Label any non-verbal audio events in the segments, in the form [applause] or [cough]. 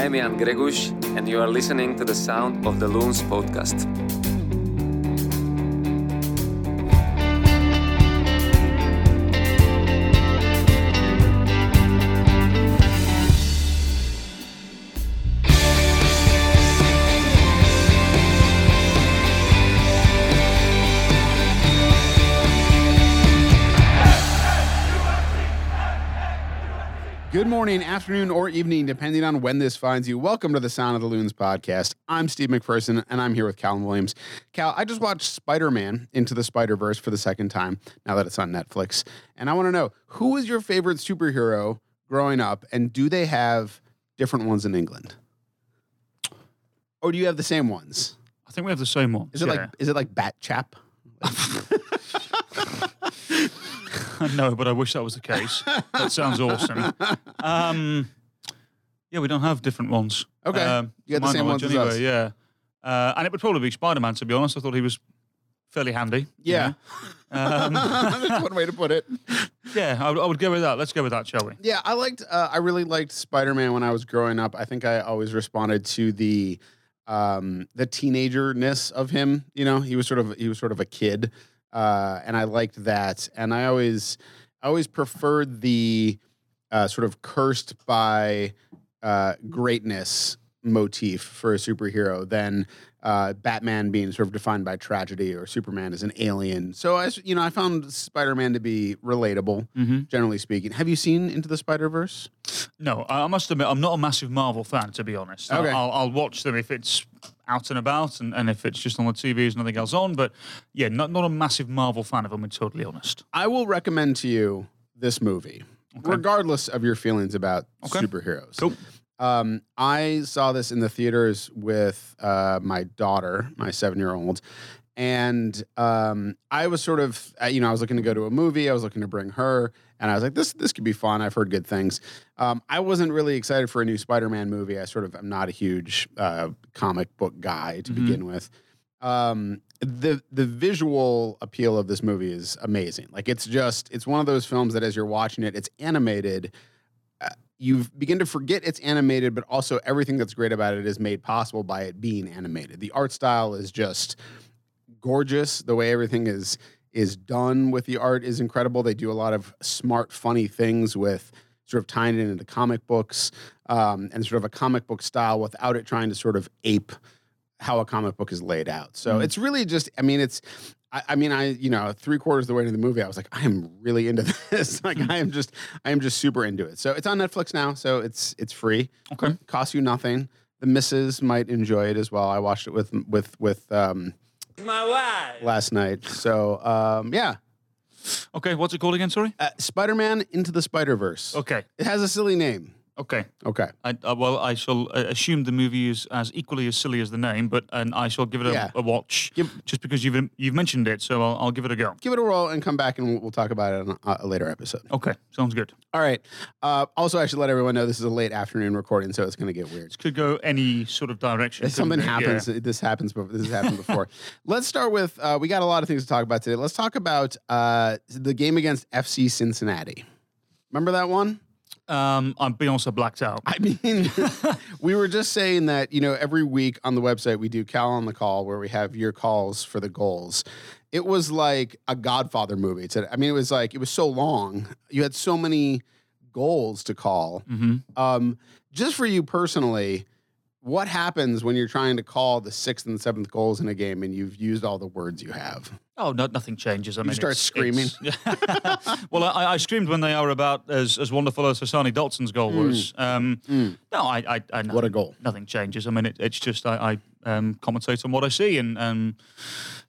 I'm Jan Gregus, and you are listening to the Sound of the Loons podcast. Morning, afternoon, or evening, depending on when this finds you. Welcome to the Sound of the Loons podcast. I'm Steve McPherson, and I'm here with Calvin Williams. Cal, I just watched Spider Man Into the Spider Verse for the second time now that it's on Netflix. And I want to know who was your favorite superhero growing up, and do they have different ones in England? Or do you have the same ones? I think we have the same ones. Is it like is it like Bat Chap? [laughs] [laughs] [laughs] no, but I wish that was the case. that sounds awesome. Um, yeah, we don't have different ones. Okay. Um, You got the same ones as us. Yeah. Uh, and it would probably be Spider Man, to be honest. I thought he was fairly handy. you Yeah. know. [laughs] Um, That's one way to put it. yeah, I would, I would go with that. Let's go with that, shall we? Yeah, I liked. Uh, I really liked Spider Man when I was growing up. I think I always responded to the um, the teenagerness of him. You know, he was sort of he was sort of a kid, uh, and I liked that. And I always I always preferred the uh, sort of cursed by uh, greatness motif for a superhero than uh, Batman being sort of defined by tragedy or Superman as an alien. So I, you know, I found Spider Man to be relatable Mm-hmm. generally speaking. Have you seen Into the Spider Verse? No, I I must admit, I'm not a massive Marvel fan, to be honest. Okay. I'll, I'll watch them if it's out and about and, and if it's just on the TV, there's nothing else on. But yeah, not, not a massive Marvel fan, if I'm being totally honest. I will recommend to you this movie, regardless of your feelings about Okay. superheroes. Cool. Um, I saw this in the theaters with uh, my daughter, my seven-year-old, and um, I was sort of, uh, you know, I was looking to go to a movie. I was looking to bring her, and I was like, this this could be fun. I've heard good things. Um, I wasn't really excited for a new Spider-Man movie. I sort of am not a huge uh, comic book guy to Mhm. begin with. Um, the the visual appeal of this movie is amazing. Like it's just it's one of those films that as you're watching it, it's animated. Uh, you begin to forget it's animated, but also everything that's great about it is made possible by it being animated. The art style is just gorgeous. The way everything is is done with the art is incredible. They do a lot of smart, funny things with sort of tying it into comic books um, and sort of a comic book style without it trying to sort of ape how a comic book is laid out. So Mm. it's really just, I mean, it's, I, I mean, I, you know, three quarters of the way into the movie, I was like, I am really into [laughs] this. like, I am just, I am just super into it. So it's on Netflix now. So it's, it's free. Okay. Costs you nothing. The misses might enjoy it as well. I watched it with, with, with, um, My wife! last night. So, um, yeah. Okay, what's it called again? Sorry? Uh, Spider Man Into the Spider Verse. Okay. It has a silly name. Okay. Okay. I, uh, well, I shall uh, assume the movie is as equally as silly as the name, but and I shall give it a, Yeah. a watch Give- just because you've you've mentioned it, so I'll, I'll give it a go. Give it a roll and come back and we'll, we'll talk about it on a, a later episode. Okay, sounds good. All right. Uh, also, I should let everyone know this is a late afternoon recording, so it's going to get weird. It could go any sort of direction. If something couldn't it? happens, Yeah. this happens. before- This has happened [laughs] before. Let's start with. Uh, we got a lot of things to talk about today. Let's talk about uh, the game against FC Cincinnati. Remember that one? Um, I'm being also blacked out. I mean, [laughs] we were just saying that you know every week on the website we do Cal on the call where we have your calls for the goals. It was like a Godfather movie. It's I mean, it was like it was so long. You had so many goals to call. hmm Um, just for you personally, what happens when you're trying to call the sixth and seventh goals in a game and you've used all the words you have? Oh, no, nothing changes. I mean, start it's- screaming? it's- [laughs] well, I, I screamed when they are about as, as wonderful as Hassani Dotson's goal was. Um, Mm. No, I, I, I What a goal. Nothing changes. I mean, it, it's just I, I um, commentate on what I see, and um,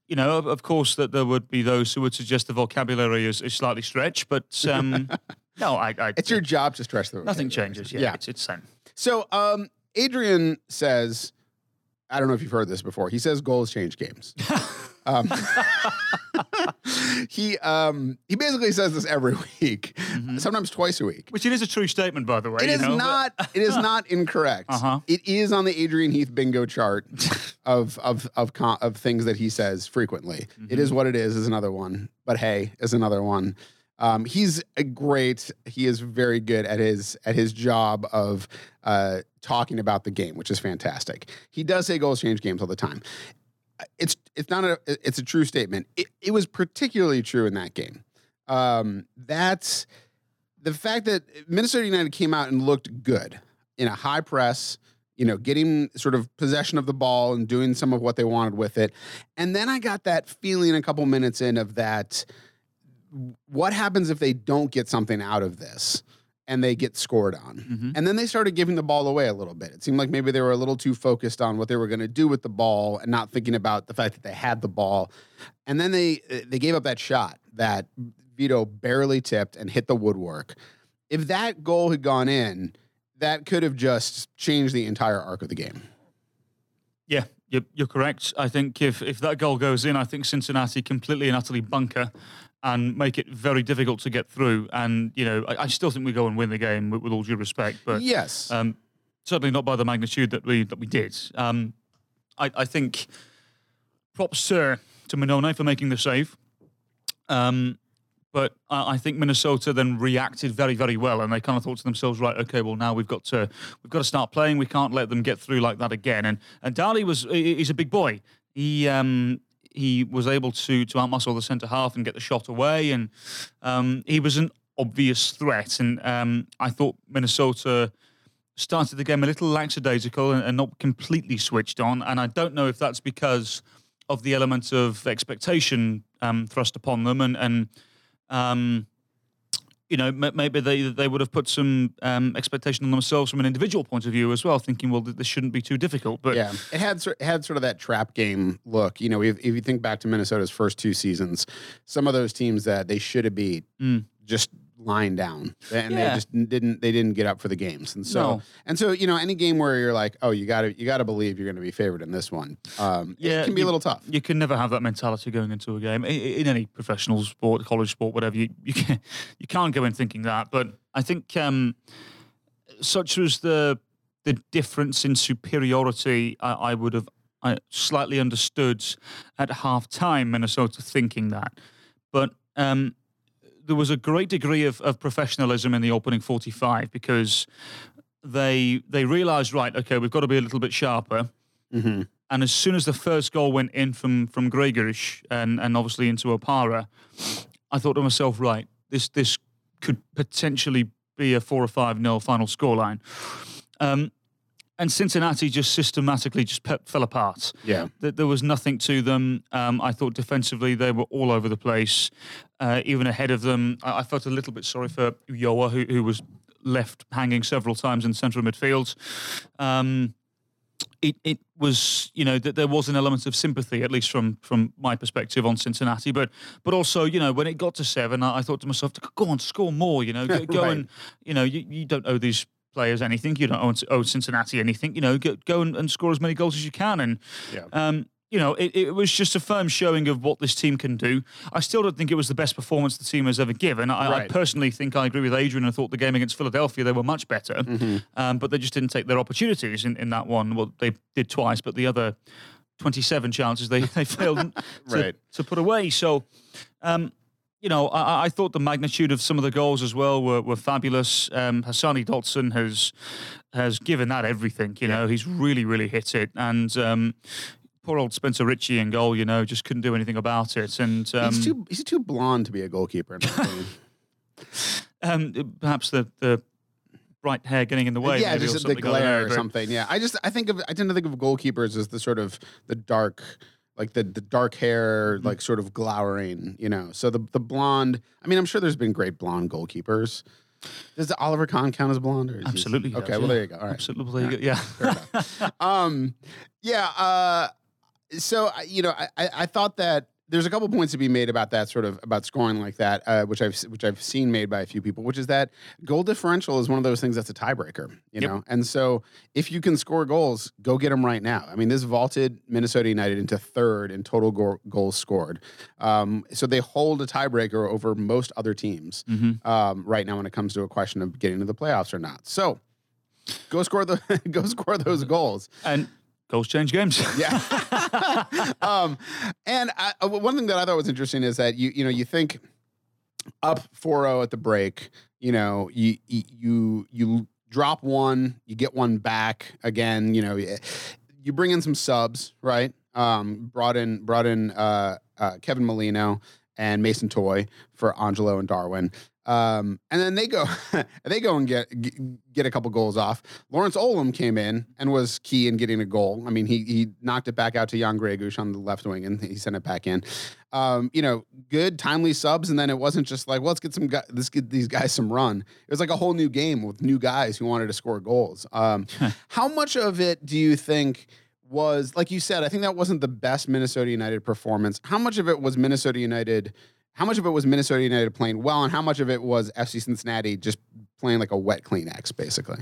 you know, of, of course, that there would be those who would suggest the vocabulary is, is slightly stretched, but um, [laughs] no, I, I It's your job to stress the nothing changes. Yeah, Yeah. it's it's same. So, um, Adrian says, I don't know if you've heard this before. He says goals change games. [laughs] um, [laughs] he um, he basically says this every [laughs] week, sometimes twice a week. Which it is a true statement, by the way. It you is know, but- not. It is not incorrect. Uh-huh. It is on the Adrian Heath bingo chart of of of con- of things that he says frequently. It Mm-hmm. is what it is. Is another one, but hey, is another one. Um, he's a great. He is very good at his at his job of uh, talking about the game, which is fantastic. He does say goals change games all the time. It's it's not a it's a true statement. It, it was particularly true in that game. Um, that's the fact that Minnesota United came out and looked good in a high press, you know, getting sort of possession of the ball and doing some of what they wanted with it. And then I got that feeling a couple minutes in of that what happens if they don't get something out of this? and they get scored on. Mm-hmm. And then they started giving the ball away a little bit. It seemed like maybe they were a little too focused on what they were going to do with the ball and not thinking about the fact that they had the ball. And then they they gave up that shot that Vito barely tipped and hit the woodwork. If that goal had gone in, that could have just changed the entire arc of the game. Yeah, you're, you're correct. I think if, if that goal goes in, I think Cincinnati completely and utterly bunker and make it very difficult to get through. And, you know, I, I still think we go and win the game with, with all due respect. But yes, um, certainly not by the magnitude that we that we did. Um, I, I think props to, to Mannone for making the save. Um, but I, I think Minnesota then reacted very, very well, and they kind of thought to themselves, right, okay, well now we've got to we've got to start playing. We can't let them get through like that again. And and Dali was he's a big boy. He um, he was able to to outmuscle the centre half and get the shot away, and um, he was an obvious threat. And um, I thought Minnesota started the game a little lackadaisical and, and not completely switched on. And I don't know if that's because of the element of expectation um, thrust upon them, and and um, you know m- maybe they they would have put some um, expectation on themselves from an individual point of view as well, thinking, well, th- this shouldn't be too difficult. But yeah, it had it had sort of that trap game look. You know, if, if you think back to Minnesota's first two seasons, some of those teams that they should have beat Mm. just lying down, and Yeah. they just didn't they didn't get up for the games. And so No. and so you know, any game where you're like, oh, you got to you got to believe you're going to be favored in this one. Um, Yeah, it can be you- a little tough. you can never have that mentality going into a game I- I- in any professional sport, college sport, whatever. You you can [laughs] you can't go in thinking that. But I think um, such was the the difference in superiority. I, I would have I slightly understood at half time Minnesota thinking that, but. Um, there was a great degree of, of professionalism in the opening 45 because they they realized right okay we've got to be a little bit sharper hmm and as soon as the first goal went in from from Gregus and and obviously into Opara, I thought to myself, right, this this could potentially be a four or five nil final scoreline. Um, and Cincinnati just systematically just pe- fell apart. Yeah, Th- There was nothing to them. Um, I thought defensively they were all over the place, uh, even ahead of them. I, I felt a little bit sorry for Ulloa, who, who was left hanging several times in central midfield. Um, it, it was you know that there was an element of sympathy at least from from my perspective on Cincinnati but but also you know when it got to seven I, I thought to myself go on score more you know go, go [laughs] Right. and you know you, you don't owe these players anything you don't owe, Cincinnati anything you know go, go and, and score as many goals as you can and yeah. um, you know, it, it was just a firm showing of what this team can do. I still don't think it was the best performance the team has ever given. I, I personally think I agree with Adrian. I thought the game against Philadelphia they were much better, Mm-hmm. um, but they just didn't take their opportunities in, in that one. Well, they did twice, but the other twenty-seven chances they [laughs] they failed [laughs] to, to put away. So. Um, you know, I, I thought the magnitude of some of the goals as well were, were fabulous. Um, Hassani Dotson has has given that everything. You know, he's really, really hit it, and um, poor old Spencer Richey in goal. You know, just couldn't do anything about it. And um, he's too he's too blonde to be a goalkeeper. in [laughs] um, perhaps the the bright hair getting in the way. yeah, just the something, I don't know, glare or something. Yeah, I just I think of I tend to think of goalkeepers as the sort of the dark, like the the dark hair, Mm-hmm. like sort of glowering. You know, so the the blonde. I mean, I'm sure there's been great blonde goalkeepers. Does Oliver Kahn count as blonde? Absolutely. he Okay, does, well yeah. there you go. All right. Absolutely. Yeah. [laughs] um, yeah. Uh, so I- you know, I, I I thought that there's a couple points to be made about that sort of about scoring like that, uh, which I've which I've seen made by a few people, which is that goal differential is one of those things that's a tiebreaker, you Yep. know. And so if you can score goals, go get them right now. I mean, this vaulted Minnesota United into third in total go- goals scored, um, so they hold a tiebreaker over most other teams Mhm. um, right now when it comes to a question of getting to the playoffs or not. So. Go score the [laughs] go score those goals. And goals change games. [laughs] Yeah. [laughs] um, and I, uh, one thing that I thought was interesting is that you you know you think up 4-0 at the break. You know, you you you, you drop one, you get one back again. You know, you bring in some subs, right? Um, brought in brought in uh, uh, Kevin Molino and Mason Toye for Angelo and Darwin. Um, and then they go, [laughs] they go and get, get a couple goals off. Lawrence Olum came in and was key in getting a goal. I mean, he he knocked it back out to Jan Gregus on the left wing, and he sent it back in. Um, you know, good timely subs, and then it wasn't just like, well, let's get some guys, let's get these guys some run. It was like a whole new game with new guys who wanted to score goals. Um, [laughs] how much of it do you think? Was like you said, I think that wasn't the best Minnesota United performance. How much of it was Minnesota United how much of it was Minnesota United playing well, and how much of it was FC Cincinnati just playing like a wet Kleenex, basically?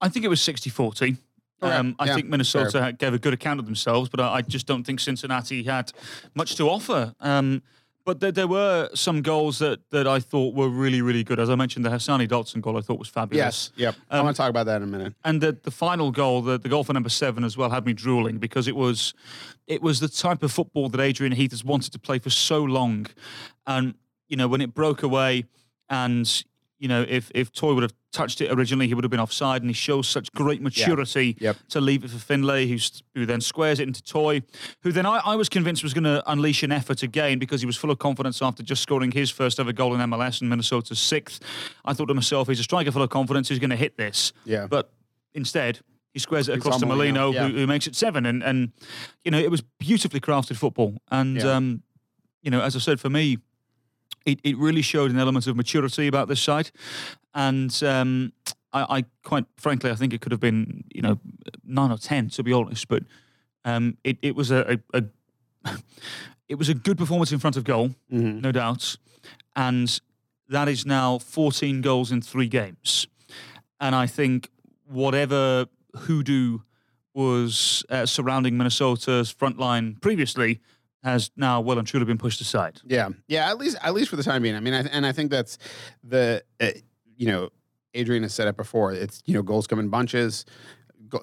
I think it was 60 40. Okay. Um, I yeah, think Minnesota fair. gave a good account of themselves, but I, I, just don't think Cincinnati had much to offer. Um, but there, there, were some goals that, that I thought were really, really good. As I mentioned, the Hassani Dotson goal I thought was fabulous. Yes, yep. Um, I want to talk about that in a minute. And the, the final goal, the, the goal for number seven as well, had me drooling because it was it was the type of football that Adrian Heath has wanted to play for so long. And, you know, when it broke away and you know, if if Toye would have touched it originally, he would have been offside, and he shows such great maturity yeah. yep. to leave it for Finlay, who's, who then squares it into Toye, who then I, I was convinced was going to unleash an effort again because he was full of confidence after just scoring his first ever goal in MLS and Minnesota's sixth. I thought to myself, he's a striker full of confidence, he's going to hit this. Yeah. But instead, he squares it across to Molino, yeah. who, who, makes it seven, and and you know it was beautifully crafted football, and yeah. um, you know as I said, for me it, it really showed an element of maturity about this side. And um, I, I, quite frankly, I think it could have been, you know, nine or 10, to be honest. But um, it, it was a, a, a [laughs] it was a good performance in front of goal, mm-hmm. no doubt. And that is now 14 goals in three games. And I think whatever hoodoo was uh, surrounding Minnesota's front line previously has now well and truly been pushed aside. Yeah, yeah. At least, at least for the time being. I mean, I, and I think that's the, uh, you know, Adrian has said it before. It's you know, goals come in bunches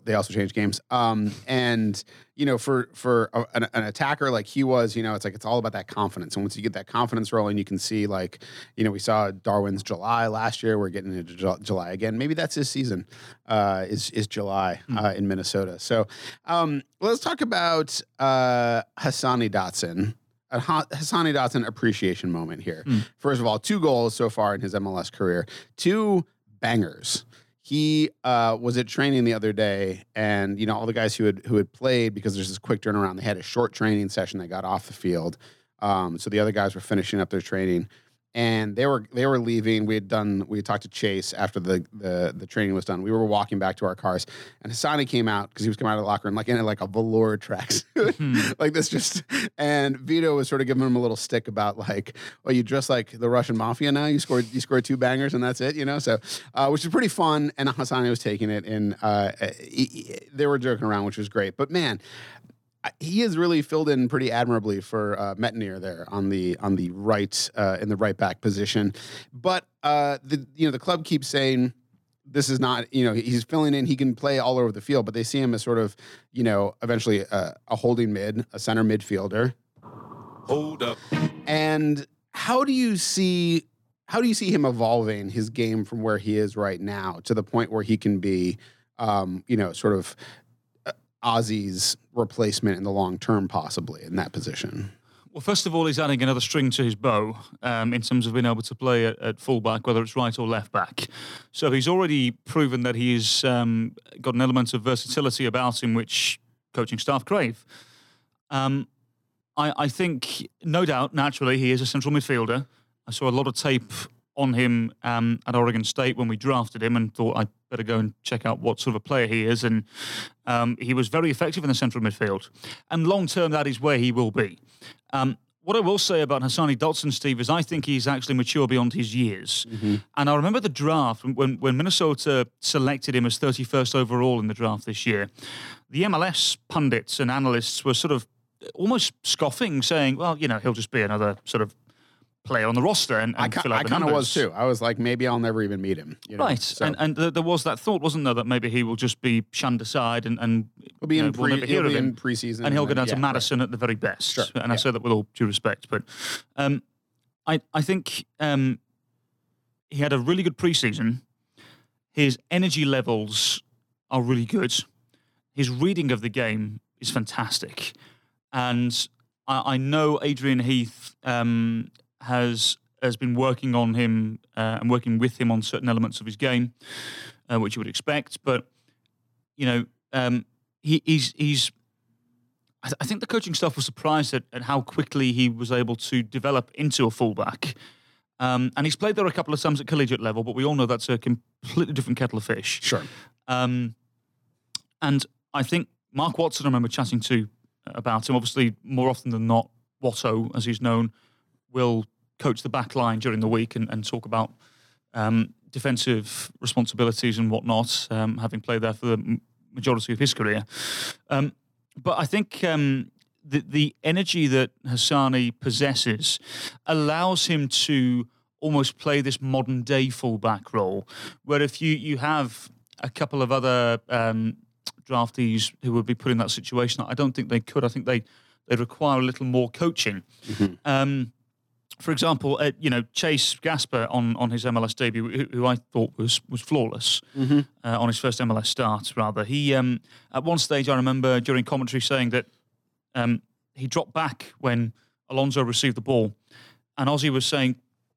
they also change games. Um, and you know, for for a, an, an, attacker like he was, you know, it's like it's all about that confidence. And once you get that confidence rolling, you can see like, you know, we saw Darwin's July last year. We're getting into July again. Maybe that's his season. Uh, is is July hmm. uh, in Minnesota? So um, let's talk about uh, Hassani Dotson a Hassani Dotson appreciation moment here. Mm. First of all, two goals so far in his MLS career, two bangers he uh, was at training the other day, and you know all the guys who had who had played because there's this quick turnaround. They had a short training session. They got off the field, um, so the other guys were finishing up their training and they were they were leaving. We had done we had talked to Chase after the the the training was done. We were walking back to our cars, and Hassani came out because he was coming out of the locker room like in like a velour tracksuit, mm-hmm. [laughs] like this just. And Vito was sort of giving him a little stick about like, oh, you dress like the Russian mafia now. You scored you scored two bangers and that's it, you know. So, uh, which is pretty fun. And Hassani was taking it, and uh, he, he, they were joking around, which was great. But man, he has really filled in pretty admirably for uh, there on the on the right uh, in the right back position. But uh, the you know the club keeps saying this is not you know he's filling in he can play all over the field, but they see him as sort of you know eventually a, a holding mid, a center midfielder. Hold up. And how do you see how do you see him evolving his game from where he is right now to the point where he can be um, you know sort of Ozzy's replacement in the long term, possibly in that position? Well, first of all, he's adding another string to his bow um, in terms of being able to play at, at fullback, whether it's right or left back. So he's already proven that he's um, got an element of versatility about him, which coaching staff crave. Um, I, I think, no doubt, naturally, he is a central midfielder. I saw a lot of tape on him um, at Oregon State when we drafted him and thought I'd better go and check out what sort of a player he is. And um, he was very effective in the central midfield. And long term, that is where he will be. Um, what I will say about Hassani Dotson, Steve, is I think he's actually mature beyond his years. Mm-hmm. And I remember the draft when, when Minnesota selected him as 31st overall in the draft this year. The MLS pundits and analysts were sort of almost scoffing, saying, well, you know, he'll just be another sort of player on the roster and, and I, out I kind of was too. I was like, maybe I'll never even meet him. You know? Right, so. and and there was that thought, wasn't there, that maybe he will just be shunned aside and and he'll be in, know, pre, we'll he'll be in preseason, and he'll go down yeah, to Madison right. at the very best. Sure. And yeah. I say that with all due respect, but. Um, I, I think um, he had a really good preseason. His energy levels are really good. His reading of the game is fantastic. And I, I know Adrian Heath um, has has been working on him uh, and working with him on certain elements of his game, uh, which you would expect. But you know, um, he, he's he's. I, th- I think the coaching staff was surprised at, at how quickly he was able to develop into a fullback. Um, and he's played there a couple of times at collegiate level, but we all know that's a completely different kettle of fish. Sure. Um, and I think Mark Watson, I remember chatting to about him. Obviously, more often than not, Watto, as he's known, will coach the back line during the week and, and talk about um, defensive responsibilities and whatnot, um, having played there for the majority of his career. Um, but I think um, the, the energy that Hassani possesses allows him to almost play this modern day fullback role, where if you, you have a couple of other um, draftees who would be put in that situation, I don't think they could. I think they they require a little more coaching. Um, for example, uh, you know Chase Gasper on, on his MLS debut, who, who I thought was was flawless uh, on his first MLS start. Rather, he um, at one stage I remember during commentary saying that um, he dropped back when Alonso received the ball, and Ozzy was saying,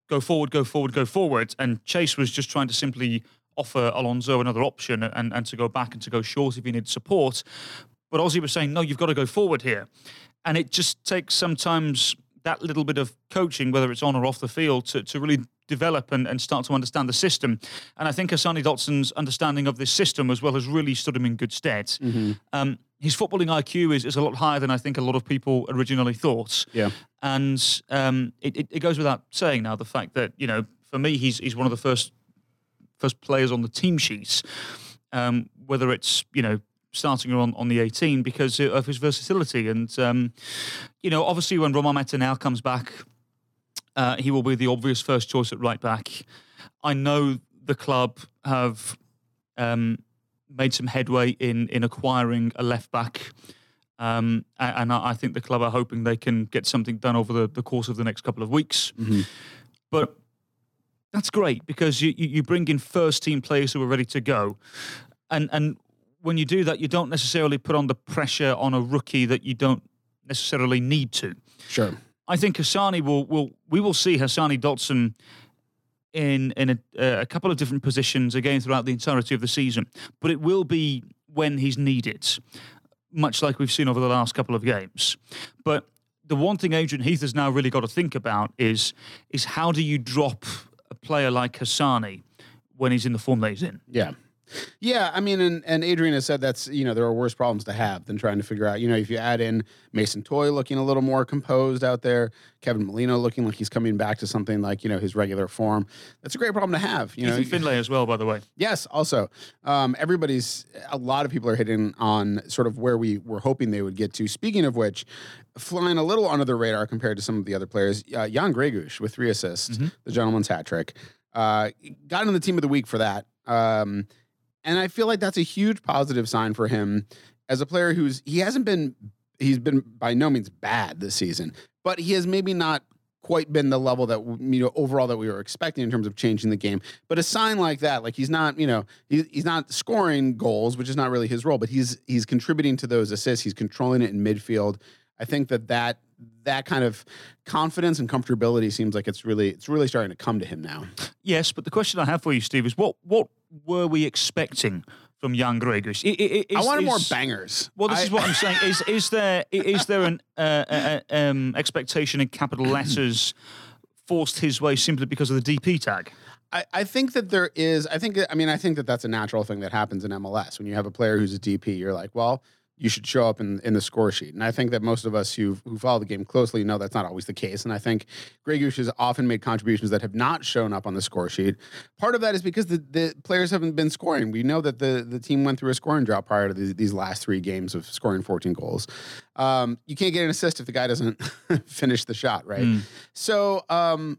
"Go forward, go forward, go forward," and Chase was just trying to simply offer Alonso another option and, and to go back and to go short if he needed support. But Ozzy was saying, "No, you've got to go forward here," and it just takes sometimes that little bit of coaching, whether it's on or off the field, to, to really develop and, and start to understand the system. And I think Hassani Dotson's understanding of this system as well has really stood him in good stead. Um, his footballing IQ is, is a lot higher than I think a lot of people originally thought. Yeah. And um, it, it, it goes without saying now the fact that, you know, for me, he's, he's one of the first first players on the team sheets, um, whether it's, you know, starting on, on the 18 because of his versatility. And, um, you know, obviously when Romain Metanire comes back, uh, he will be the obvious first choice at right back. I know the club have um, made some headway in in acquiring a left back. Um, and I think the club are hoping they can get something done over the, the course of the next couple of weeks. But that's great because you, you you bring in first team players who are ready to go, and and when you do that, you don't necessarily put on the pressure on a rookie that you don't necessarily need to. Sure. I think Hassani will will we will see Hassani Dotson in in a, uh, a couple of different positions again throughout the entirety of the season, but it will be when he's needed, much like we've seen over the last couple of games. But the one thing Adrian Heath has now really got to think about is is how do you drop a player like Hassani when he's in the form that he's in? Yeah. Yeah, I mean, and, and Adrian has said that's you know there are worse problems to have than trying to figure out. You know, if you add in Mason Toye looking a little more composed out there, Kevin Molino looking like he's coming back to something like you know his regular form, that's a great problem to have. You know, Finlay as well, by the way. Yes, also, um, everybody's, a lot of people are hitting on sort of where we were hoping they would get to. Speaking of which, flying a little under the radar compared to some of the other players, uh, Jan Gregus with three assists, the gentleman's hat trick, uh, got in the team of the week for that. Um, and I feel like that's a huge positive sign for him as a player who's, he hasn't been, he's been by no means bad this season, but he has maybe not quite been the level that you know overall that we were expecting in terms of changing the game. But a sign like that, like he's not, you know, he's, not scoring goals, which is not really his role, but he's he's contributing to those assists. He's controlling it in midfield. I think that that that kind of confidence and comfortability seems like it's really it's really starting to come to him now. Yes, but the question I have for you, Steve, is what what were we expecting from young Gregus? I, I is- wanted more bangers. Well, this I- is what I'm saying. Is is there is there an uh, uh, um, expectation in capital letters forced his way simply because of the DP tag? I, I think that there is. I think. I mean, I think that that's a natural thing that happens in MLS. When you have a player who's a DP, you're like, well, you should show up in, in the score sheet. And I think that most of us who who follow the game closely know that's not always the case. And I think Gregus has often made contributions that have not shown up on the score sheet. Part of that is because the, the players haven't been scoring. We know that the the team went through a scoring drought prior to these, these last three games of scoring 14 goals. Um, you can't get an assist if the guy doesn't [laughs] finish the shot, right? So. Um,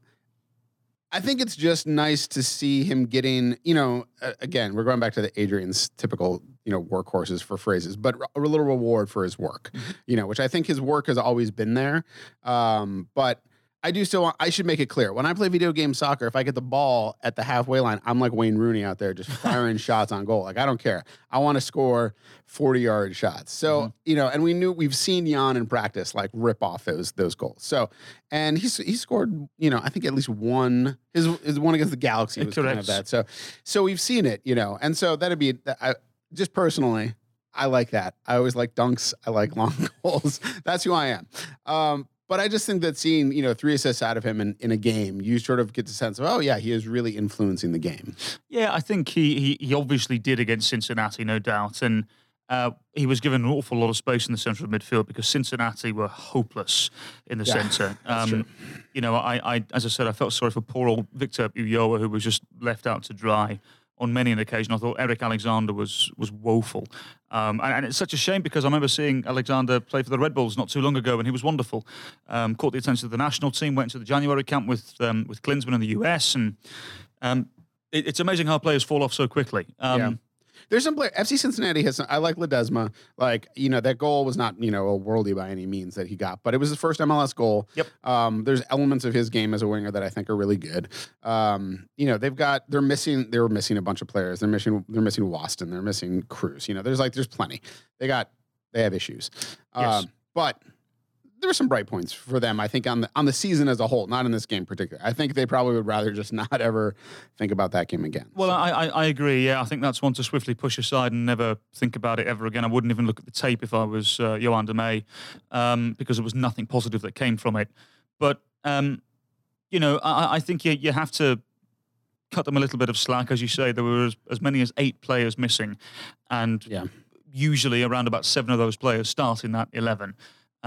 I think it's just nice to see him getting, you know, uh, again, we're going back to the Adrian's typical, you know, workhorses for phrases, but a little reward for his work, you know, which I think his work has always been there. Um, but I do still want, I should make it clear. When I play video game soccer, if I get the ball at the halfway line, I'm like Wayne Rooney out there just [laughs] firing shots on goal. Like, I don't care. I want to score 40 yard shots. So, Mm-hmm. you know, and we knew we've seen Jan in practice like rip off those those goals. So, and he's he scored, you know, I think at least one, his, his one against the Galaxy was kind of that. So, so we've seen it, you know, and so that'd be, I, just personally, I like that. I always like dunks. I like long [laughs] goals. That's who I am. Um, but I just think that seeing, you know, three assists out of him in, in a game, you sort of get the sense of, oh yeah, he is really influencing the game. Yeah, I think he, he, he obviously did against Cincinnati, no doubt. And uh, he was given an awful lot of space in the centre of midfield because Cincinnati were hopeless in the Yeah, centre. Um, you know, I, I, as I said, I felt sorry for poor old Victor Ulloa, who was just left out to dry on many an occasion. I thought Eric Alexander was was woeful. Um, and, and it's such a shame because I remember seeing Alexander play for the Red Bulls not too long ago, and he was wonderful. Um, caught the attention of the national team, went to the January camp with um, with Klinsmann in the US, and um, it, it's amazing how players fall off so quickly. Um, Yeah. There's some player. FC Cincinnati has. Some, I like Ledesma. Like you know that goal was not you know a worldie by any means that he got, but it was his first MLS goal. Yep. Um, there's elements of his game as a winger that I think are really good. Um, you know they've got they're missing they were missing a bunch of players. They're missing they're missing Waston. They're missing Cruz. You know there's like there's plenty. They got they have issues. Yes. Um, but there were some bright points for them. I think on the on the season as a whole, not in this game particular. I think they probably would rather just [laughs] not ever think about that game again. Well, I, I, I agree. Yeah, I think that's one to swiftly push aside and never think about it ever again. I wouldn't even look at the tape if I was uh, Yoann Damet, um, because there was nothing positive that came from it. But um, you know, I, I think you you have to cut them a little bit of slack, as you say. There were as, as many as eight players missing, and yeah. usually around about seven of those players start in that 11.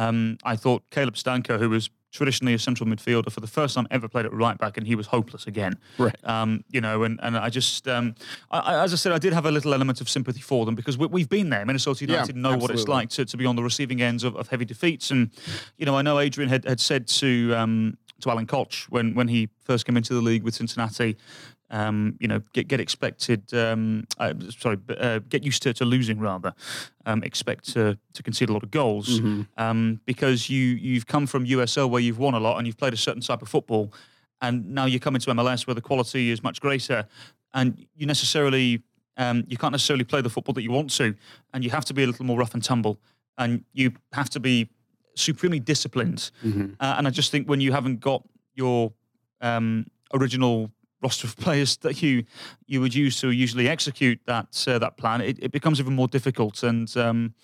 Um, I thought Caleb Stanko, who was traditionally a central midfielder, for the first time ever played at right back, and he was hopeless again. Right. Um, you know, and, and I just, um, I, as I said, I did have a little element of sympathy for them because we, we've been there. Minnesota Yeah, United know what it's like to, to be on the receiving ends of, of heavy defeats. And, you know, I know Adrian had, had said to, um, to Alan Koch when, when he first came into the league with Cincinnati, um, you know, get get expected. Um, uh, sorry, uh, get used to, to losing rather. Um, expect to to concede a lot of goals um, because you you've come from USL where you've won a lot and you've played a certain type of football, and now you come into MLS where the quality is much greater, and you necessarily um, you can't necessarily play the football that you want to, and you have to be a little more rough and tumble, and you have to be supremely disciplined. Mm-hmm. Uh, and I just think when you haven't got your um, original roster of players that you you would use to usually execute that uh, that plan, it, it becomes even more difficult. And um,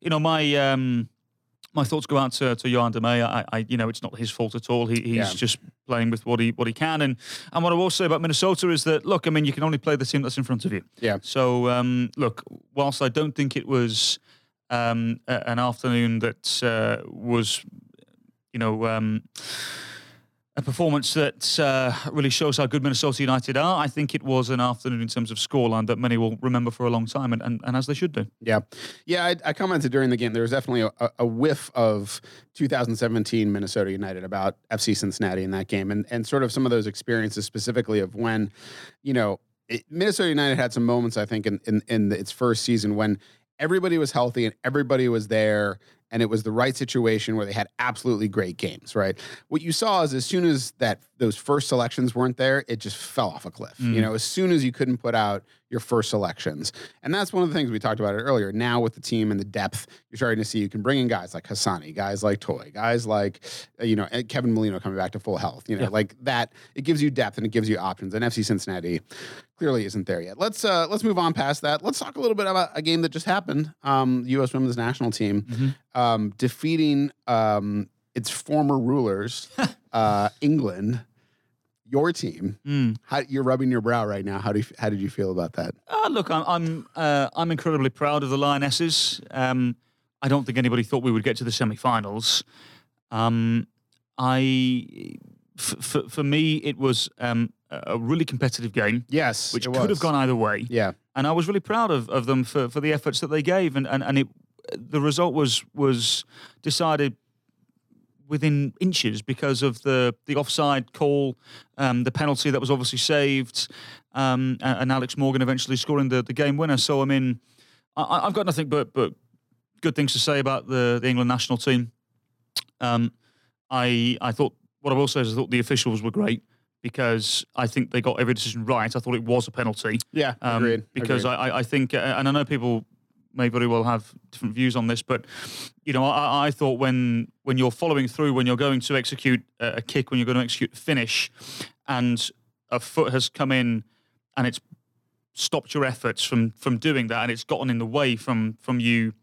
you know, my um, my thoughts go out to, to Yoann Damet. I, I, you know, it's not his fault at all. He, he's Yeah. just playing with what he what he can. And and what I will say about Minnesota is that look, I mean, you can only play the team that's in front of you. Yeah. So um, look, whilst I don't think it was um, a- an afternoon that uh, was, you know. Um, a performance that uh, really shows how good Minnesota United are. I think it was an afternoon in terms of scoreline that many will remember for a long time, and, and, and as they should do. Yeah, yeah. I, I commented during the game. There was definitely a, a whiff of 2017 Minnesota United about FC Cincinnati in that game, and and sort of some of those experiences specifically of when, you know, it, Minnesota United had some moments. I think in in, in its first season when everybody was healthy and everybody was there. And it was the right situation where they had absolutely great games, right? What you saw is as soon as that those first selections weren't there, it just fell off a cliff. You know, as soon as you couldn't put out your first selections, and that's one of the things we talked about it earlier. Now with the team and the depth, you're starting to see you can bring in guys like Hassani, guys like Toye, guys like uh, you know Kevin Molino coming back to full health. You know, Yeah. like that. It gives you depth and it gives you options. And FC Cincinnati clearly isn't there yet. Let's uh, let's move on past that. Let's talk a little bit about a game that just happened. Um, U.S. Women's National Team um, defeating um, its former rulers, [laughs] uh, England. Your team. Mm. How, you're rubbing your brow right now. How do you, how did you feel about that? Uh, look, I'm I'm, uh, I'm incredibly proud of the Lionesses. Um, I don't think anybody thought we would get to the semi-finals. Um, I, for me, it was um, a really competitive game, Yes, which it could have gone either way. Yeah, and I was really proud of, of them for, for the efforts that they gave, and, and, and it the result was was decided within inches because of the the offside call, um, the penalty that was obviously saved, um, and, Alex Morgan eventually scoring the, the game winner. So I mean, I- I've got nothing but but good things to say about the, the England national team. Um, I I thought what I will say is I thought the officials were great because I think they got every decision right. I thought it was a penalty. Yeah, Um, agreed. Because agreed. I, I- I think, and I know people may very well have different views on this, but you know, I, I thought when when you're following through, when you're going to execute a, a kick, when you're going to execute a finish, and a foot has come in and it's stopped your efforts from from doing that, and it's gotten in the way from from you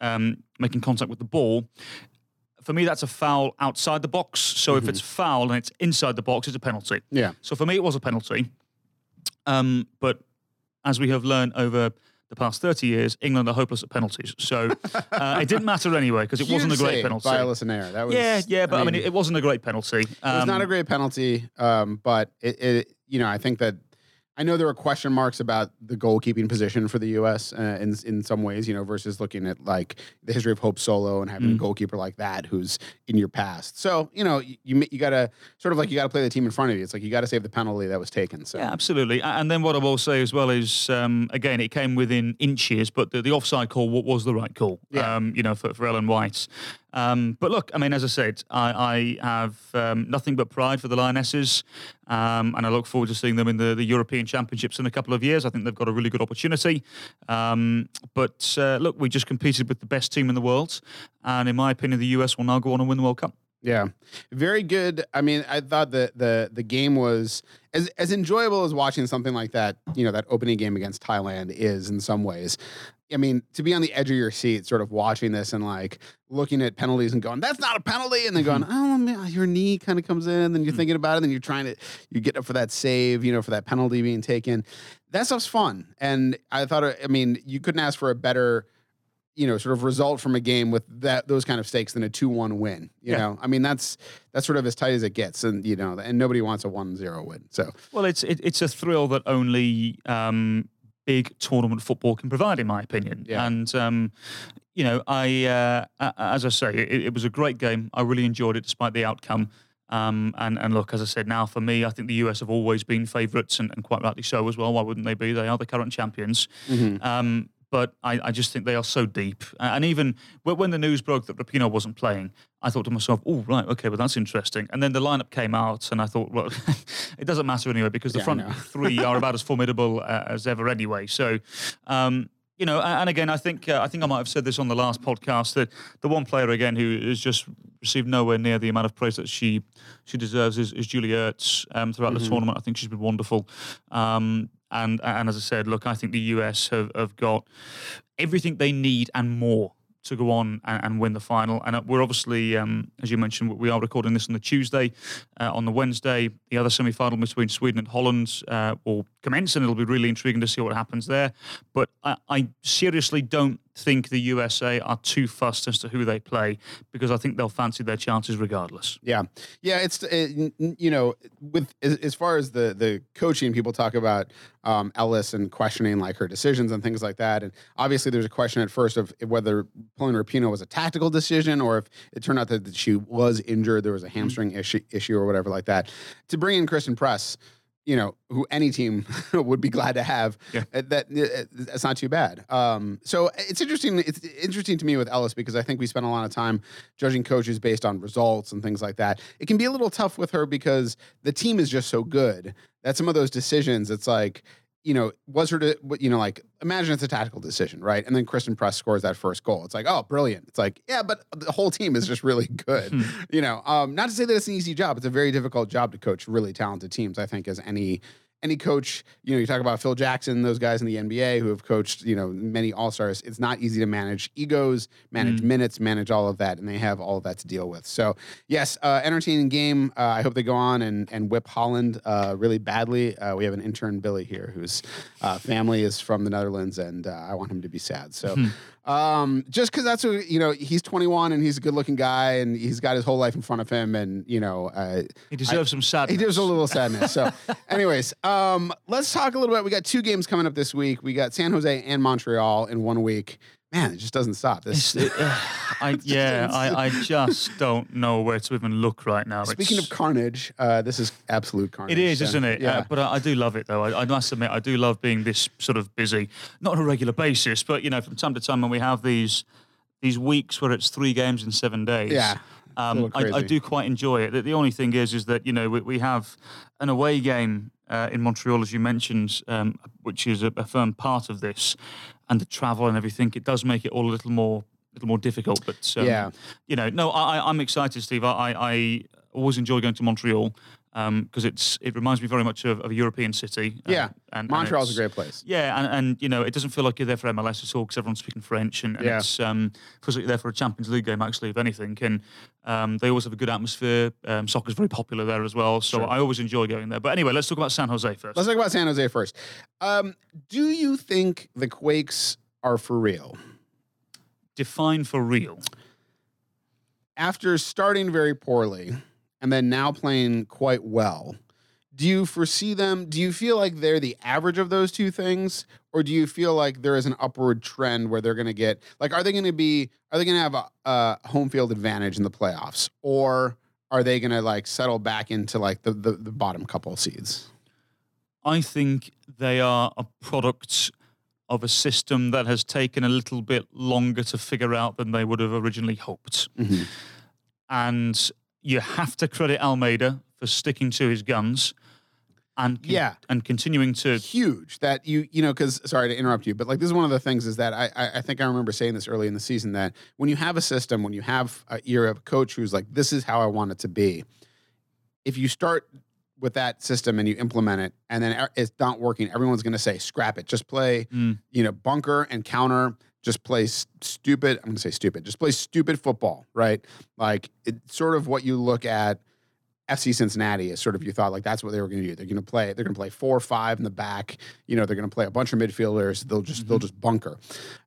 um, making contact with the ball. For me, that's a foul outside the box. So if it's foul and it's inside the box, it's a penalty. yeah, So for me, it was a penalty. Um, but as we have learned over the past 30 years, England are hopeless at penalties. So uh, it didn't matter anyway because it wasn't a great penalty. by That was yeah, yeah, but I mean, it, it wasn't a great penalty. It was not Um, a great penalty, um, but it, it, you know, I think that I know there are question marks about the goalkeeping position for the U.S. Uh, in in some ways, you know, versus looking at like the history of Hope Solo and having a Mm. goalkeeper like that who's in your past. So you know, you you, you got to sort of like you got to play the team in front of you. It's like you got to save the penalty that was taken. So Yeah, absolutely. And then what I will say as well is, um, again, it came within inches, but the, the offside call wa- was the right call. Yeah. Um, you know, for, for Ellen White. Um, but look, I mean, as I said, I, I have um, nothing but pride for the Lionesses, um, and I look forward to seeing them in the, the European Championships in a couple of years. I think they've got a really good opportunity. Um, but uh, look, we just competed with the best team in the world, and in my opinion, the US will now go on and win the World Cup. Yeah, very good. I mean, I thought the the the game was as as enjoyable as watching something like that. You know, that opening game against Thailand is in some ways. I mean, to be on the edge of your seat, sort of watching this and like looking at penalties and going, "That's not a penalty," and then going, [laughs] "Oh, man, your knee kind of comes in," and then you're hmm. thinking about it, and then you're trying to you get up for that save, you know, for that penalty being taken. That stuff's fun, and I thought, uh, I mean, you couldn't ask for a better you know, sort of result from a game with that those kind of stakes than a two one win. You Yeah. know, I mean that's that's sort of as tight as it gets, and you know, and nobody wants a 1-0 win. So Well, it's it, it's a thrill that only um, big tournament football can provide, in my opinion. Yeah. And um, you know, I uh, as I say, it, it was a great game. I really enjoyed it, despite the outcome. Um, and and look, as I said, now for me, I think the US have always been favourites, and, and quite rightly so as well. Why wouldn't they be? They are the current champions. Um, but I, I just think they are so deep. And even when the news broke that Rapinoe wasn't playing, I thought to myself, oh, right, okay, well, that's interesting. And then the lineup came out, and I thought, well, [laughs] it doesn't matter anyway because the Yeah, front three are about as [laughs] formidable uh, as ever anyway. So, um, you know, and again, I think uh, I think I might have said this on the last podcast that the one player again who has just received nowhere near the amount of praise that she she deserves is, is Julie Ertz um, throughout Mm-hmm. the tournament. I think she's been wonderful. Um, and and as I said, look, I think the US have, have got everything they need and more to go on and, and win the final. And uh, we're obviously, um, as you mentioned, we are recording this on the Tuesday. Uh, on the Wednesday, the other semi final between Sweden and Holland uh, will commence, and it'll be really intriguing to see what happens there. But I, I seriously don't think the USA are too fussed as to who they play because I think they'll fancy their chances regardless. yeah, yeah, it's it, n- you know, with as, far as the the coaching, people talk about um, Ellis and questioning like her decisions and things like that. And obviously, there's a question at first of whether pulling Rapinoe was a tactical decision or if it turned out that, that she was injured, there was a hamstring issue, issue or whatever like that. To bring in Christen Press, you know, who any team [laughs] would be glad to have. Yeah. uh, That uh, that's not too bad. Um, so it's interesting. It's interesting to me with Ellis because I think we spend a lot of time judging coaches based on results and things like that. It can be a little tough with her because the team is just so good that some of those decisions, it's like. You know, was her to, you know, like imagine it's a tactical decision, right? And then Christen Press scores that first goal. It's like, oh, brilliant. It's like, yeah, but the whole team is just really good. You know, um, not to say that it's an easy job. It's a very difficult job to coach really talented teams. I think as any any coach, you know, you talk about Phil Jackson, those guys in the NBA who have coached, you know, many all stars. It's not easy to manage egos, manage minutes, manage all of that, and they have all of that to deal with. So, yes, uh, entertaining game. Uh, I hope they go on and and whip Holland uh, really badly. Uh, we have an intern Billy here whose uh, family is from the Netherlands, and uh, I want him to be sad. So. Um, just because that's who you know, he's 21 and he's a good-looking guy, and he's got his whole life in front of him, and you know, uh, He deserves some sadness. he deserves a little sadness. So, [laughs] anyways, um, let's talk a little bit. We got two games coming up this week. We got San Jose and Montreal in one week. Man, it just doesn't stop. This. It- uh, I, [laughs] yeah, I, I just don't know where to even look right now. Speaking It's- of carnage, uh, this is absolute carnage. It is, So, isn't it? Yeah. Uh, but I, I do love it, though. I, I must admit, I do love being this sort of busy, not on a regular basis, but you know, from time to time when we have these these weeks where it's three games in seven days. Yeah. Um, I, I do quite enjoy it. The, the only thing is, is that you know we, we have an away game uh, in Montreal, as you mentioned, um, which is a, a firm part of this, and the travel and everything. It does make it all a little more, little more difficult. But um, Yeah. you know, no, I, I'm excited, Steve. I, I, I always enjoy going to Montreal because it's it reminds me very much of, of a European city. um, Yeah, and, and Montreal's a great place. yeah, and, and you know, it doesn't feel like you're there for MLS at all because everyone's speaking French, and, and Yeah. it's um, feels like you're there for a Champions League game, actually, if anything. And um, they always have a good atmosphere. Um, soccer's very popular there as well, so I always enjoy going there. But anyway, let's talk about San Jose 1st Let's talk about San Jose first. Um, do you think the Quakes are for real? Define for real. After starting very poorly and then now playing quite well, do you foresee them? Do you feel like they're the average of those two things? Or do you feel like there is an upward trend where they're going to get, like, are they going to be, are they going to have a, a home field advantage in the playoffs? Or are they going to, like, settle back into, like, the, the, the bottom couple seeds? I think they are a product of a system that has taken a little bit longer to figure out than they would have originally hoped. Mhm. And you have to credit Almeyda for sticking to his guns and con- Yeah. and continuing to huge that you you know because sorry to interrupt you but like this is one of the things is that I, I i think i remember saying this early in the season that when you have a system when you have a you're a coach who's like this is how i want it to be if you start with that system and you implement it and then it's not working everyone's going to say scrap it just play Mm. you know bunker and counter just play stupid i'm going to say stupid just play stupid football right like it's sort of what you look at FC Cincinnati is sort of you thought like that's what they were going to do. They're going to play. They're going to play four or five in the back. You know, they're going to play a bunch of midfielders. They'll just they'll just bunker.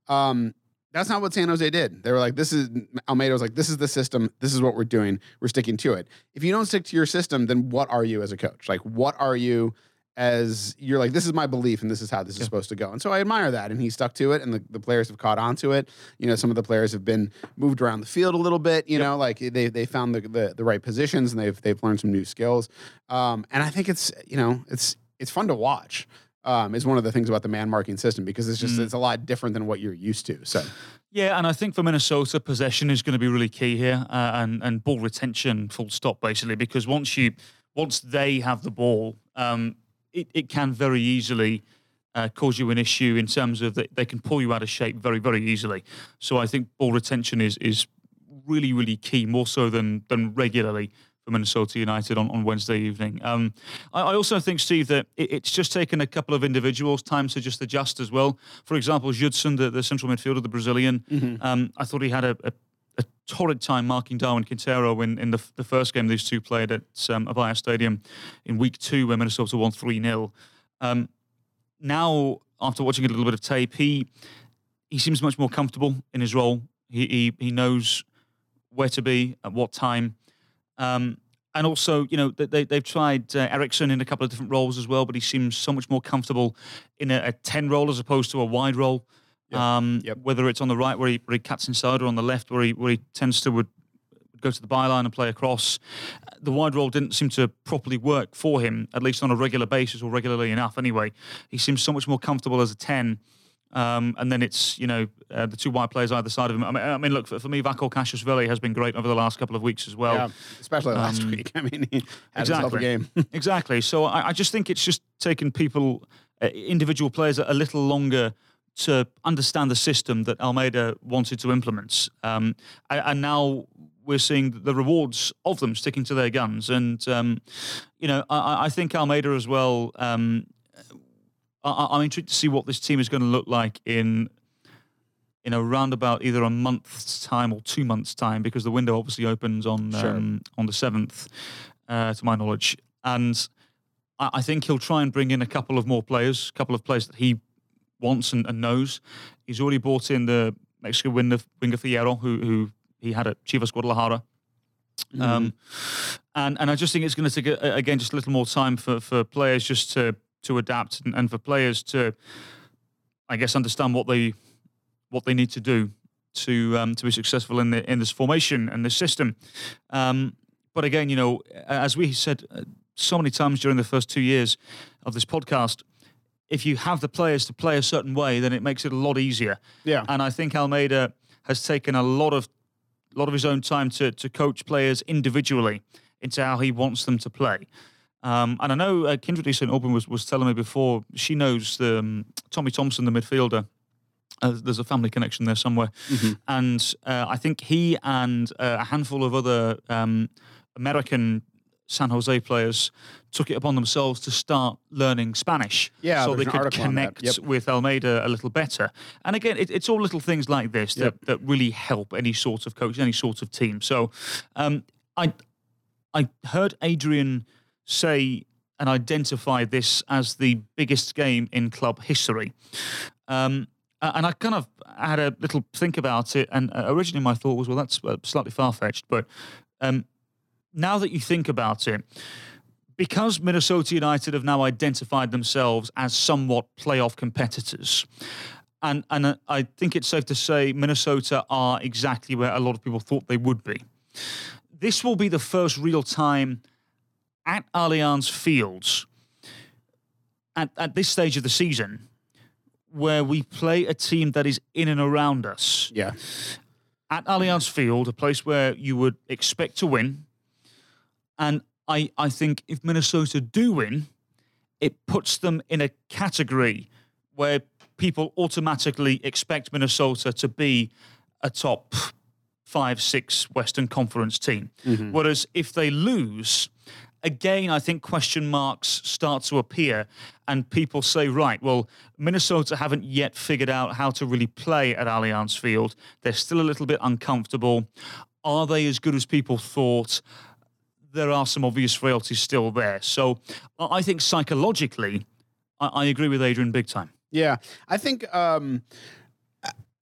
Um, that's not what San Jose did. They were like, this is Almeyda was like, this is the system. This is what we're doing. We're sticking to it. If you don't stick to your system, then what are you as a coach? Like, what are you as you're like, this is my belief and this is how this is supposed to go. And so I admire that. And he stuck to it and the, the players have caught on to it. You know, some of the players have been moved around the field a little bit, you know, like they they found the, the the right positions and they've they've learned some new skills. Um, and I think it's, you know, it's it's fun to watch. Um, is one of the things about the man marking system because it's just it's a lot different than what you're used to. So Yeah, and I think for Minnesota, possession is going to be really key here, uh, and and ball retention, full stop, basically, because once you once they have the ball, um, it it can very easily uh, cause you an issue in terms of that they can pull you out of shape very very easily. So I think ball retention is is really really key, more so than than regularly for Minnesota United on, on Wednesday evening. Um, I, I also think, Steve, that it, it's just taken a couple of individuals time to just adjust as well. For example, Judson, the, the central midfielder, the Brazilian, um, I thought he had a, a, a torrid time marking Darwin Quintero in, in the, the first game these two played at um, Avaya Stadium in week two when Minnesota won 3 0. Um, now, after watching a little bit of tape, he he seems much more comfortable in his role. He he, he knows where to be at what time. Um, and also, you know, they- they, they've tried uh, Eriksson in a couple of different roles as well, but he seems so much more comfortable in a, a 10 role as opposed to a wide role. Um, Yep. Whether it's on the right where he, where he cuts inside or on the left where he, where he tends to would go to the byline and play across. The wide role didn't seem to properly work for him, at least on a regular basis or regularly enough anyway. He seems so much more comfortable as a 10. Um, and then it's, you know, uh, the two wide players either side of him. I mean, I mean look, for, for me, Vako Qazaishvili has been great over the last couple of weeks as well. yeah, especially last um, week. [laughs] I mean, he had exactly. game. [laughs] exactly. So I, I just think it's just taken people, uh, individual players, a little longer to understand the system that Almeyda wanted to implement. Um, and, and now we're seeing the rewards of them sticking to their guns. And, um, you know, I- I, think Almeyda as well. Um, I, I'm intrigued to see what this team is going to look like in in a roundabout either a month's time or two months' time, because the window obviously opens on Sure. um, on the seventh, uh, to my knowledge, and I, I think he'll try and bring in a couple of more players, a couple of players that he wants and, and knows. He's already brought in the Mexican winger, winger Fierro, who who he had at Chivas Guadalajara. Um, and and I just think it's going to take a, again just a little more time for, for players just to to adapt and, and for players to, I guess, understand what they what they need to do to um, to be successful in the in this formation and this system. Um, but again, you know, as we said uh, so many times during the first two years of this podcast, if you have the players to play a certain way, then it makes it a lot easier. Yeah. And I think Almeyda has taken a lot of a lot of his own time to to coach players individually into how he wants them to play. Um, and I know uh, Kindred St. Auburn was, was telling me before she knows the, um, Tommy Thompson, the midfielder. Uh, there's a family connection there somewhere, and uh, I think he and uh, a handful of other um, American San Jose players took it upon themselves to start learning Spanish, Yeah, so they could that. connect Yep. with Almeyda a little better. And again, it, it's all little things like this that, Yep. that really help any sort of coach, any sort of team. So um, I I heard Adrian say and identify this as the biggest game in club history. Um, and I kind of had a little think about it. And uh, originally my thought was, well, that's uh, slightly far fetched. But um, now that you think about it, because Minnesota United have now identified themselves as somewhat playoff competitors, and and uh, I think it's safe to say Minnesota are exactly where a lot of people thought they would be. This will be the first real time at Allianz Fields at, at this stage of the season where we play a team that is in and around us Yeah. at Allianz Field, a place where you would expect to win. And I, I think if Minnesota do win, it puts them in a category where people automatically expect Minnesota to be a top five, six Western Conference team. Mm-hmm. Whereas if they lose, again, I think question marks start to appear, and people say, right, well, Minnesota haven't yet figured out how to really play at Allianz Field. They're still a little bit uncomfortable. Are they as good as people thought? There are some obvious frailties still there. So I think psychologically, I, I agree with Adrian big time. Yeah, I think. Um,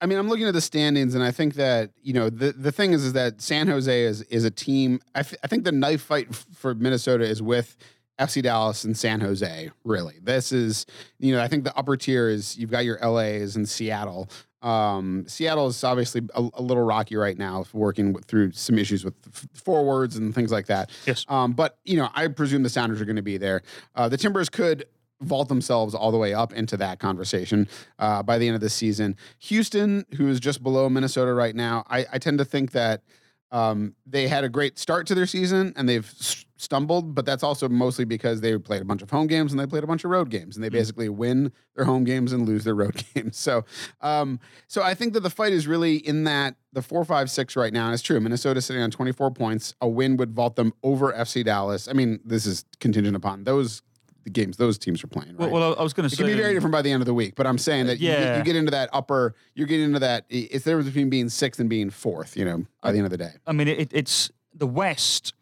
I mean, I'm looking at the standings, and I think that you know the the thing is is that San Jose is is a team. I, th- I think the knife fight for Minnesota is with FC Dallas and San Jose. Really, this is you know I think the upper tier is you've got your LA's and Seattle. Um, Seattle is obviously a, a little rocky right now, working with, through some issues with f- forwards and things like that. Yes. Um, but you know, I presume the Sounders are going to be there. Uh, the Timbers could vault themselves all the way up into that conversation uh, by the end of the season. Houston, who is just below Minnesota right now, I, I tend to think that um, they had a great start to their season and they've stumbled, but that's also mostly because they played a bunch of home games and they played a bunch of road games, and they basically win their home games and lose their road [laughs] games. So, um, so I think that the fight is really in that the four, five, six right now. And it's true, Minnesota sitting on 24 points. A win would vault them over FC Dallas. I mean, this is contingent upon those the games those teams are playing. Right? Well, well I was going to say It can be very different by the end of the week, but I'm saying that you, get, Yeah. you get into that upper, you're getting into that. It's the difference between being sixth and being fourth. You know, by the end of the day. I mean, it, it's the West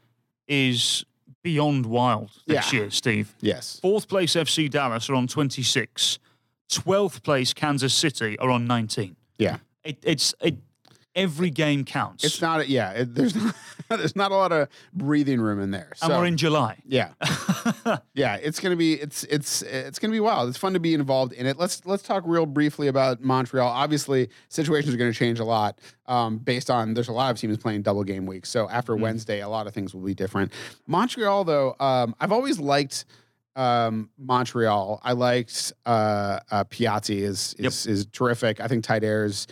is beyond wild this Yeah. year, Steve. Yes. Fourth place FC Dallas are on 26. 12th place Kansas City are on 19. Yeah. It, it's it, every game counts. It's not. Yeah. It, there's not, [laughs] there's not a lot of breathing room in there. and we're in July. yeah. [laughs] yeah. It's gonna be. It's it's it's gonna be wild. It's fun to be involved in it. Let's let's talk real briefly about Montreal. Obviously, situations are going to change a lot um, based on. There's a lot of teams playing double game weeks. So after Wednesday, a lot of things will be different. Montreal, though, um, I've always liked. Um, Montreal. I liked uh, uh, Piatti is is, is terrific. I think Taider is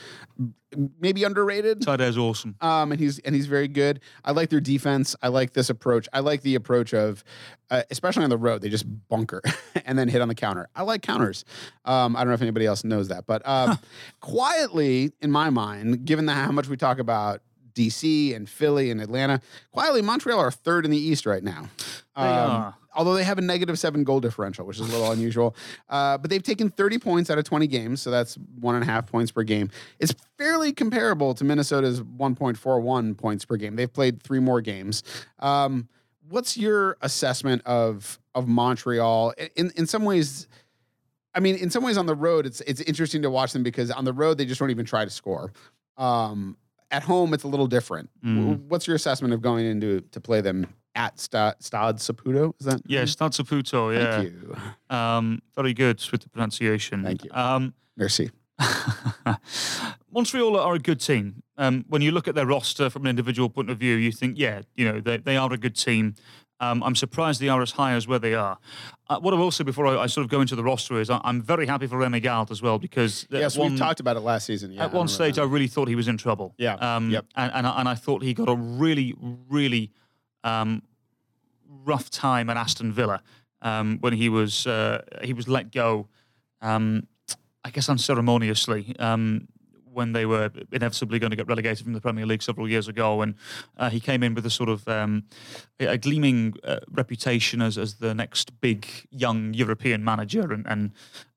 maybe underrated. Tide's awesome. Um, and he's and he's very good. I like their defense. I like this approach. I like the approach of, uh, especially on the road, they just bunker [laughs] and then hit on the counter. I like counters. Um, I don't know if anybody else knows that, but um, quietly in my mind, given the, how much we talk about DC and Philly and Atlanta, quietly Montreal are third in the East right now. They Um, are. Although they have a negative seven goal differential, which is a little unusual, uh, but they've taken 30 points out of 20 games, so that's one and a half points per game. It's fairly comparable to Minnesota's 1.41 points per game. They've played three more games. Um, what's your assessment of of Montreal? In in some ways, I mean, in some ways on the road, it's it's interesting to watch them because on the road they just don't even try to score. Um, at home, it's a little different. W- What's your assessment of going into to play them at Sta- Stade Saputo? Is that Yeah, Stade Saputo, yeah. Thank you. Um, very good with the pronunciation. Thank you. Um, Merci. [laughs] Montreal are a good team. um, when you look at their roster from an individual point of view, you think, yeah, you know, they, they are a good team. Um, I'm surprised they are as high as where they are. Uh, what I will say before I, I, sort of go into the roster is I, am very happy for Rémi Garde as well because yes, we talked about it last season. Yeah, at one stage, that. I really thought he was in trouble. Yeah, um, yep. and, and and I thought he got a really really um, rough time at Aston Villa um, when he was uh, he was let go. Um, I guess unceremoniously. Um, when they were inevitably going to get relegated from the Premier League several years ago, and uh, he came in with a sort of um, a gleaming uh, reputation as as the next big young European manager, and, and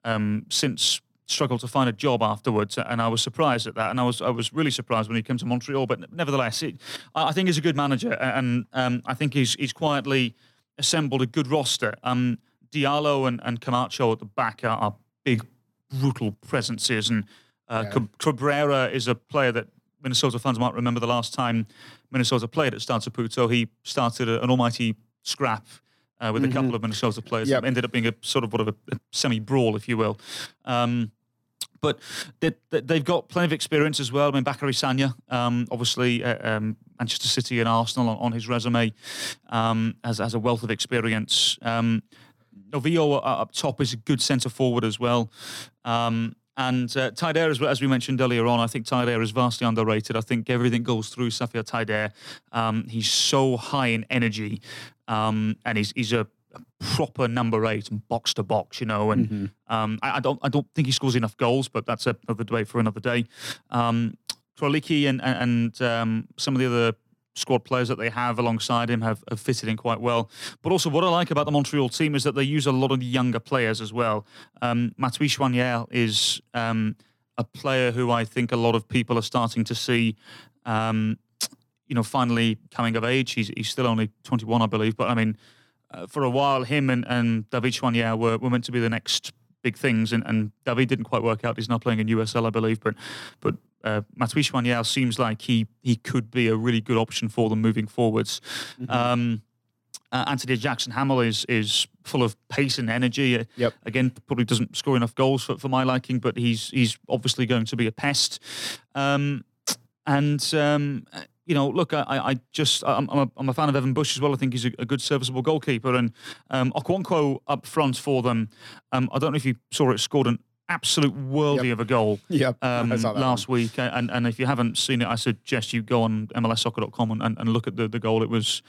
um, since struggled to find a job afterwards, and I was surprised at that. And I was I was really surprised when he came to Montreal. But nevertheless, it, I think he's a good manager, and um, I think he's he's quietly assembled a good roster. Um, Diallo and, and Camacho at the back are, are big, brutal presences, and uh, yeah. Cabrera is a player that Minnesota fans might remember the last time Minnesota played at Stade Saputo. He started a, an almighty scrap uh, with mm-hmm. a couple of Minnesota players. Yep. ended up being a sort of what of a, a semi brawl, if you will. Um, but they, have got plenty of experience as well. I mean, Bakary Sagna, um, obviously, uh, um, Manchester City and Arsenal on, on his resume, um, has, has a wealth of experience. Um, Novillo up top is a good centre forward as well. Um, and uh, as, as we mentioned earlier on, I think Taider is vastly underrated. I think everything goes through Saphir Taider. Um, he's so high in energy, um, and he's, he's a, proper number eight and box to box, you know. And mm-hmm. um, I, I, don't I don't think he scores enough goals, but that's another debate for another day. Um, Kroliki and and um, some of the other squad players that they have alongside him have, have, fitted in quite well. But also, what I like about the Montreal team is that they use a lot of younger players as well. Um, Mathieu Choinière is um, a player who I think a lot of people are starting to see. Um, you know, finally coming of age. He's, he's still only 21, I believe. But I mean, uh, for a while, him and, and David Choinière were, were meant to be the next big things, and, and David didn't quite work out. He's now playing in USL, I believe. But but uh, Mathieu seems like he he could be a really good option for them moving forwards. Mm-hmm. Um, uh, Anthony Jackson Hamel is is full of pace and energy. Uh, yep. Again, probably doesn't score enough goals for, for my liking, but he's he's obviously going to be a pest. Um, and um, you know, look, I, I just I'm, I'm, a, I'm a fan of Evan Bush as well. I think he's a, a good, serviceable goalkeeper, and um, Okwonkwo up front for them. Um, I don't know if you saw it, scored an absolute worldie yep. of a goal yep. um, last one. week. And, and if you haven't seen it, I suggest you go on MLSsoccer.com and, and, and look at the, the goal. It was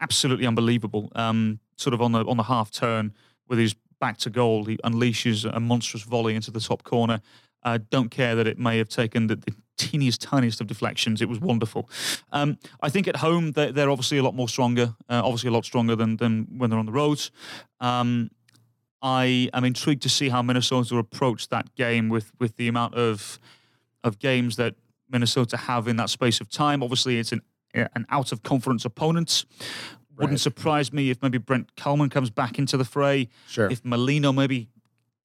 absolutely unbelievable. Um, sort of on the on the half turn with his back to goal, he unleashes a monstrous volley into the top corner. I uh, don't care that it may have taken the, the, teeniest, tiniest of deflections. It was wonderful. Um, I think at home they're, they're, obviously a lot more stronger, uh, obviously a lot stronger than, than when they're on the roads. Um, I am intrigued to see how Minnesota approach that game with with the amount of of games that Minnesota have in that space of time. Obviously, it's an an out of conference opponent. Wouldn't surprise me if maybe Brent Kallman comes back into the fray. Sure. If Molino maybe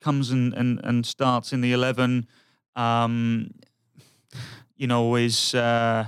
comes and, and, and starts in the 11, um, you know, is uh,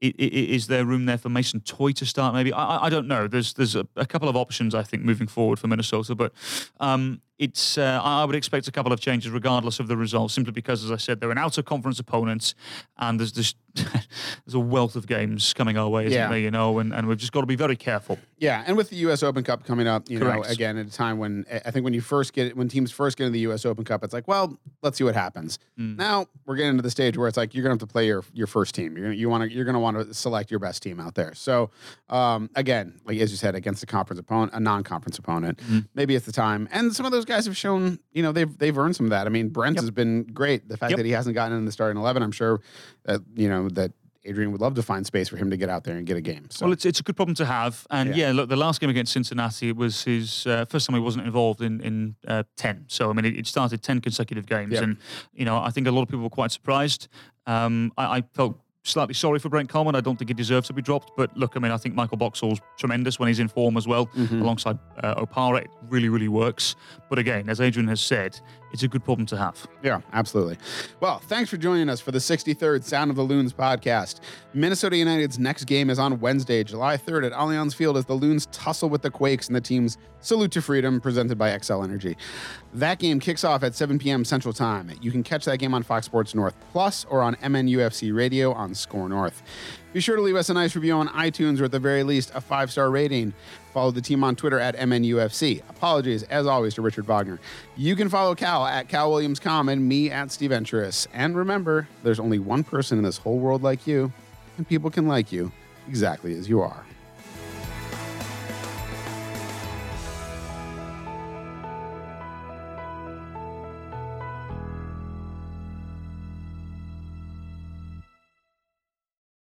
is there room there for Mason Toye to start? Maybe I, I don't know. There's there's a, a, couple of options I think moving forward for Minnesota, but um, it's uh, I would expect a couple of changes regardless of the result, simply because, as I said, they're an outer conference opponent, and there's this [laughs] there's a wealth of games coming our way, isn't yeah. there? You know, and, and we've just got to be very careful. Yeah, and with the U.S. Open Cup coming up, you Correct. know, again at a time when I think when you first get when teams first get into the U.S. Open Cup, it's like, well, let's see what happens. Mm. Now we're getting to the stage where it's like you're gonna have to play your your first team. You're gonna you want to you're gonna want to select your best team out there. So um, again, like as you said, against a conference opponent, a non-conference opponent, mm. maybe it's the time. And some of those guys have shown you know they've they've earned some of that. I mean, Brent yep. has been great. The fact yep. that he hasn't gotten in the starting eleven, I'm sure that you know that Adrian would love to find space for him to get out there and get a game. So. Well, it's, it's a good problem to have. And yeah, yeah look, the last game against Cincinnati was his uh, first time he wasn't involved in in uh, ten. So I mean, it, it, started ten consecutive games, yep. and you know I think a lot of people were quite surprised. Um, I, I felt slightly sorry for Brent Kallman. I don't think he deserves to be dropped. But look, I mean, I think Michael Boxall's tremendous when he's in form as well, mm-hmm. alongside uh, Opara. It really, really works. But again, as Adrian has said, it's a good problem to have. Yeah, absolutely. Well, thanks for joining us for the 63rd Sound of the Loons podcast. Minnesota United's next game is on Wednesday, July 3rd at Allianz Field as the Loons tussle with the Quakes in the team's Salute to Freedom presented by Xcel Energy. That game kicks off at 7 p.m. Central Time. You can catch that game on Fox Sports North Plus or on MNUFC Radio on Score North. Be sure to leave us a nice review on iTunes or at the very least a five star rating. Follow the team on Twitter at MNUFC. Apologies, as always, to Richard Wagner. You can follow Cal at Cal Williams Com and me at Steve. And remember, there's only one person in this whole world like you, and people can like you exactly as you are.